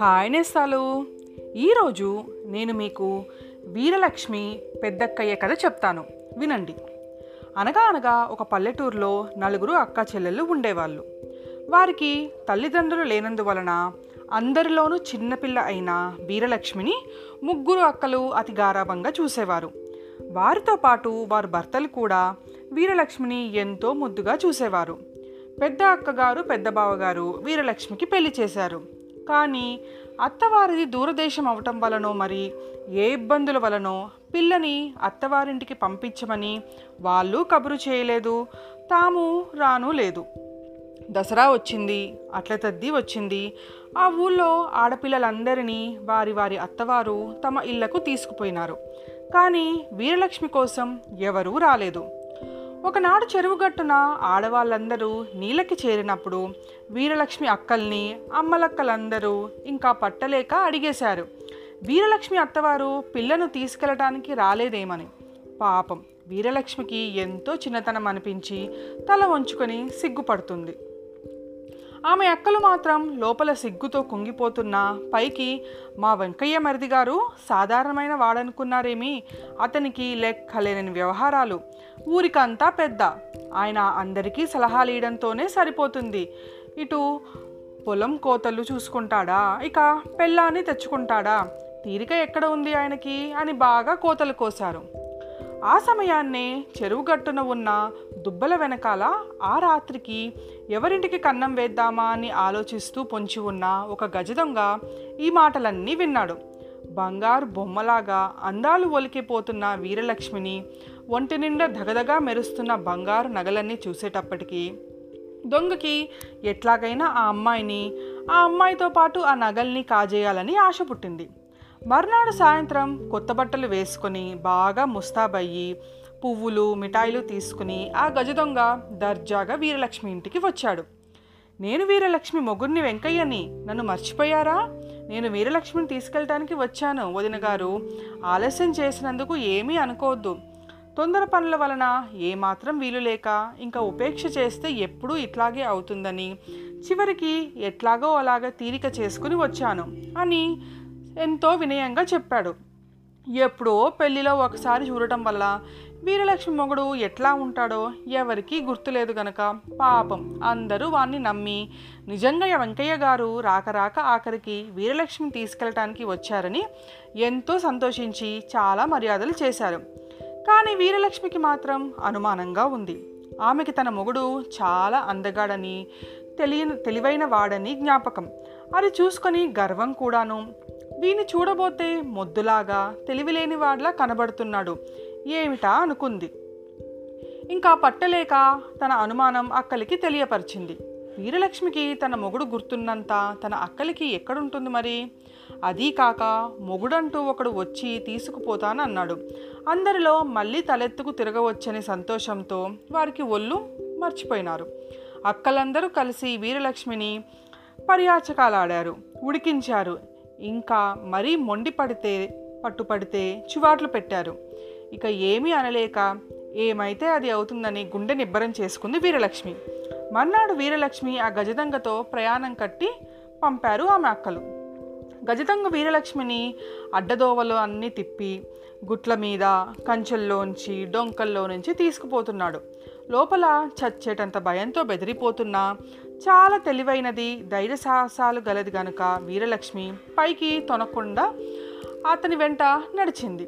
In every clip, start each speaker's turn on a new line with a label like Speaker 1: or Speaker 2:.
Speaker 1: Hi నేస్తాలు. ఈరోజు నేను మీకు వీరలక్ష్మి పెద్దక్కయ్య కథ చెప్తాను. వినండి. అనగా అనగా ఒక పల్లెటూరులో నలుగురు అక్క చెల్లెళ్ళు ఉండేవాళ్ళు. వారికి తల్లిదండ్రులు లేనందువలన అందరిలోనూ చిన్నపిల్ల అయిన వీరలక్ష్మిని ముగ్గురు అక్కలు అతి గారాభంగా చూసేవారు. వారితో పాటు వారి భర్తలు కూడా వీరలక్ష్మిని ఎంతో ముద్దుగా చూసేవారు. పెద్ద అక్కగారు పెద్ద బావగారు వీరలక్ష్మికి పెళ్ళి చేశారు. కానీ అత్తవారిది దూరదేశం అవటం వలనో మరి ఏ ఇబ్బందుల వలనో పిల్లని అత్తవారింటికి పంపించమని వాళ్ళు కబురు చేయలేదు. తాము రాను లేదు. దసరా వచ్చింది అట్ల తద్ది వచ్చింది. ఆ ఊళ్ళో ఆడపిల్లలందరినీ వారి వారి అత్తవారు తమ ఇళ్ళకు తీసుకుపోయినారు. కానీ వీరలక్ష్మి కోసం ఎవరూ రాలేదు. ఒకనాడు చెరువు గట్టున ఆడవాళ్ళందరూ నీళ్ళకి చేరినప్పుడు వీరలక్ష్మి అక్కల్ని అమ్మలక్కలందరూ ఇంకా పట్టలేక అడిగేశారు. వీరలక్ష్మి అత్తవారు పిల్లను తీసుకెళ్ళటానికి రాలేదేమని. పాపం వీరలక్ష్మికి ఎంతో చిన్నతనం అనిపించి తల వంచుకొని సిగ్గుపడుతుంది. ఆమె అక్కలు మాత్రం లోపల సిగ్గుతో కుంగిపోతున్న. పైకి మా వెంకయ్య మరిది గారు సాధారణమైన వాడనుకున్నారేమి? అతనికి లెక్కలేని వ్యవహారాలు. ఊరికంతా పెద్ద. ఆయన అందరికీ సలహాలు ఇవ్వడంతోనే సరిపోతుంది. ఇటు పొలం కోతలు చూసుకుంటాడా? ఇక పెళ్ళాన్ని తెచ్చుకుంటాడా? తీరిక ఎక్కడ ఉంది ఆయనకి? అని బాగా కోతలు కోశారు. ఆ సమయాన్నే చెరువు గట్టున ఉన్న దుబ్బల వెనకాల ఆ రాత్రికి ఎవరింటికి కన్నం వేద్దామా అని ఆలోచిస్తూ పొంచి ఉన్న ఒక గజదొంగ ఈ మాటలన్నీ విన్నాడు. బంగారు బొమ్మలాగా అందాలు ఒలికిపోతున్న వీరలక్ష్మిని ఒంటి నిండా దగదగా మెరుస్తున్న బంగారు నగలన్నీ చూసేటప్పటికీ దొంగకి ఎట్లాగైనా ఆ అమ్మాయిని ఆ అమ్మాయితో పాటు ఆ నగల్ని కాజేయాలని ఆశ పుట్టింది. మర్నాడు సాయంత్రం కొత్త బట్టలు వేసుకొని బాగా ముస్తాబయ్యి పువ్వులు మిఠాయిలు తీసుకుని ఆ గజ దొంగ దర్జాగా వీరలక్ష్మి ఇంటికి వచ్చాడు. నేను వీరలక్ష్మి మొగుడిని వెంకయ్యని నన్ను మర్చిపోయారా? నేను వీరలక్ష్మిని తీసుకెళ్ళటానికి వచ్చాను. వదిన గారు ఆలస్యం చేసినందుకు ఏమీ అనుకోవద్దు. తొందర పనుల వలన ఏమాత్రం వీలు లేక ఇంకా ఉపేక్ష చేస్తే ఎప్పుడూ ఇట్లాగే అవుతుందని చివరికి ఎట్లాగో అలాగ తీరిక చేసుకుని వచ్చాను అని ఎంతో వినయంగా చెప్పాడు. ఎప్పుడో పెళ్ళిలో ఒకసారి చూడటం వల్ల వీరలక్ష్మి మొగుడు ఎట్లా ఉంటాడో ఎవరికీ గుర్తులేదు గనక. పాపం అందరూ వాణ్ణి నమ్మి నిజంగా వెంకయ్య గారు రాక రాక ఆఖరికి వీరలక్ష్మి తీసుకెళ్ళటానికి వచ్చారని ఎంతో సంతోషించి చాలా మర్యాదలు చేశారు. కానీ వీరలక్ష్మికి మాత్రం అనుమానంగా ఉంది. ఆమెకి తన మొగుడు చాలా అందగాడని తెలియని తెలివైన వాడని జ్ఞాపకం. అది చూసుకొని గర్వం కూడాను వీని చూడబోతే మొద్దులాగా తెలివిలేని వాడిలా కనబడుతున్నాడు. ఏమిటా అనుకుంది. ఇంకా పట్టలేక తన అనుమానం అక్కలికి తెలియపరిచింది. వీరలక్ష్మికి తన మొగుడు గుర్తున్నంత తన అక్కలికి ఎక్కడుంటుంది మరి? అదీ కాక మొగుడంటూ ఒకడు వచ్చి తీసుకుపోతానన్నాడు. అందరిలో మళ్ళీ తలెత్తుకు తిరగవచ్చని సంతోషంతో వారికి ఒళ్ళు మర్చిపోయినారు. అక్కలందరూ కలిసి వీరలక్ష్మిని పర్యాచకాలాడారు. ఉడికించారు. ఇంకా మరీ మొండి పడితే పట్టుపడితే చివాట్లు పెట్టారు. ఇక ఏమీ అనలేక ఏమైతే అది అవుతుందని గుండె నిబ్బరం చేసుకుంది వీరలక్ష్మి. మర్నాడు వీరలక్ష్మి ఆ గజదంగతో ప్రయాణం కట్టి పంపారు ఆమె అక్కలు. గజదంగ వీరలక్ష్మిని అడ్డదోవలు అన్నీ తిప్పి గుట్ల మీద కంచెల్లోంచి డొంకల్లో నుంచి తీసుకుపోతున్నాడు. లోపల చచ్చేటంత భయంతో బెదిరిపోతున్నా చాలా తెలివైనది ధైర్య సాహసాలు గలది గనుక వీరలక్ష్మి పైకి తొనకుండా అతని వెంట నడిచింది.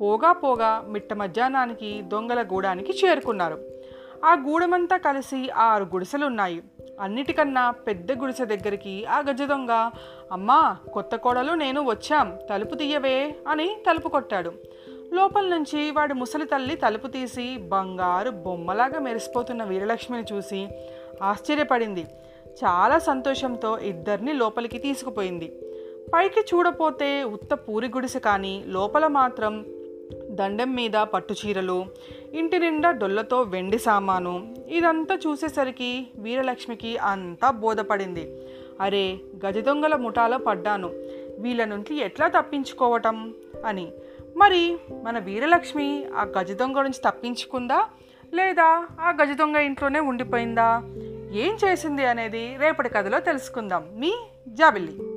Speaker 1: పోగా పోగా మిట్ట మధ్యాహ్నానికి దొంగల గూడానికి చేరుకున్నారు. ఆ గూడమంతా కలిసి ఆరు గుడిసెలున్నాయి. అన్నిటికన్నా పెద్ద గుడిసె దగ్గరికి ఆ గజ దొంగ అమ్మా కొత్త కోడలు నేను వచ్చాం తలుపు తీయవే అని తలుపు కొట్టాడు. లోపల నుంచి వాడి ముసలి తల్లి తలుపు తీసి బంగారు బొమ్మలాగా మెరిసిపోతున్న వీరలక్ష్మిని చూసి ఆశ్చర్యపడింది. చాలా సంతోషంతో ఇద్దరిని లోపలికి తీసుకుపోయింది. పైకి చూడపోతే ఉత్త పూరి గుడిసె కానీ లోపల మాత్రం దండెం మీద పట్టు చీరలు ఇంటి నిండా డొల్లతో వెండి సామాను ఇదంతా చూసేసరికి వీరలక్ష్మికి అంతా బోధపడింది. అరే గజ దొంగల ముఠాలో పడ్డాను. వీళ్ళ నుంచి ఎట్లా తప్పించుకోవటం? అని. మరి మన వీరలక్ష్మి ఆ గజ దొంగ నుంచి తప్పించుకుందా? లేదా ఆ గజ దొంగ ఇంట్లోనే ఉండిపోయిందా? ఏం చేసింది అనేది రేపటి కథలో తెలుసుకుందాం. మీ జాబిల్లి.